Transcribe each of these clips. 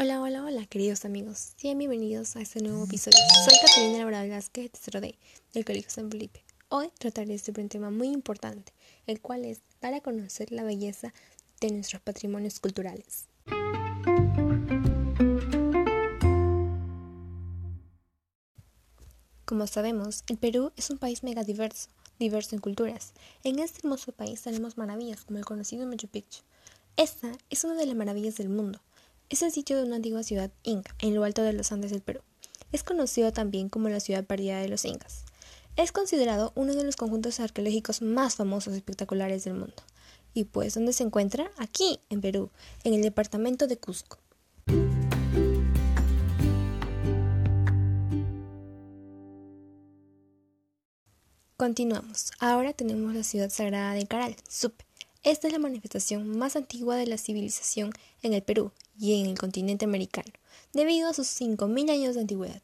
Hola, hola, hola, queridos amigos. Bienvenidos a este nuevo episodio. Soy Catalina Laura Velázquez, tercero D, del Colegio San Felipe. Hoy trataré sobre un tema muy importante, el cual es dar a conocer la belleza de nuestros patrimonios culturales. Como sabemos, el Perú es un país mega diverso, diverso en culturas. En este hermoso país tenemos maravillas como el conocido Machu Picchu. Esta es una de las maravillas del mundo es el sitio de una antigua ciudad inca en lo alto de los Andes del Perú. Es conocido también como la ciudad perdida de los incas. Es considerado uno de los conjuntos arqueológicos más famosos y espectaculares del mundo. ¿Y pues dónde se encuentra? Aquí, en Perú, en el departamento de Cusco. Continuamos. Ahora tenemos la ciudad sagrada de Caral, Supe. Esta es la manifestación más antigua de la civilización en el Perú y en el continente americano, debido a sus 5.000 años de antigüedad.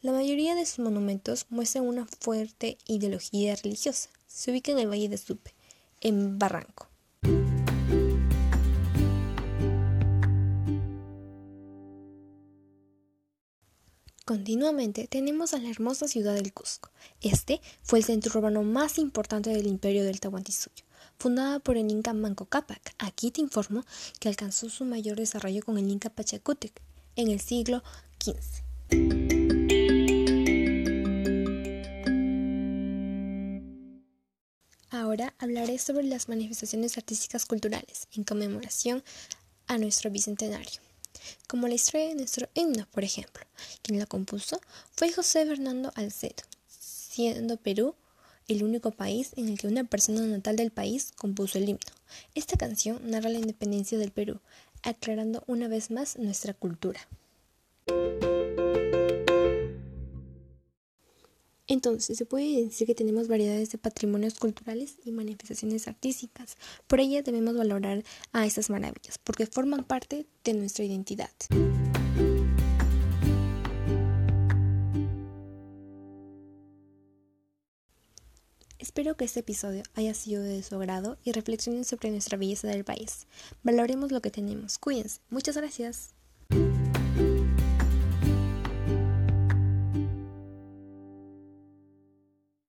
La mayoría de sus monumentos muestran una fuerte ideología religiosa. Se ubica en el Valle de Supe, en Barranco. Continuamente tenemos a la hermosa ciudad del Cusco. Este fue el centro urbano más importante del imperio del Tahuantinsuyo fundada por el Inca Manco Cápac. Aquí te informo que alcanzó su mayor desarrollo con el Inca Pachacútec en el siglo XV. Ahora hablaré sobre las manifestaciones artísticas culturales en conmemoración a nuestro bicentenario, como la historia de nuestro himno, por ejemplo. Quien la compuso fue José Fernando Alcedo, siendo Perú el único país en el que una persona natal del país compuso el himno. Esta canción narra la independencia del Perú, aclarando una vez más nuestra cultura. Entonces, se puede decir que tenemos variedades de patrimonios culturales y manifestaciones artísticas. Por ello debemos valorar a estas maravillas, porque forman parte de nuestra identidad. Espero que este episodio haya sido de su agrado y reflexionen sobre nuestra belleza del país. Valoremos lo que tenemos. Cuídense. Muchas gracias.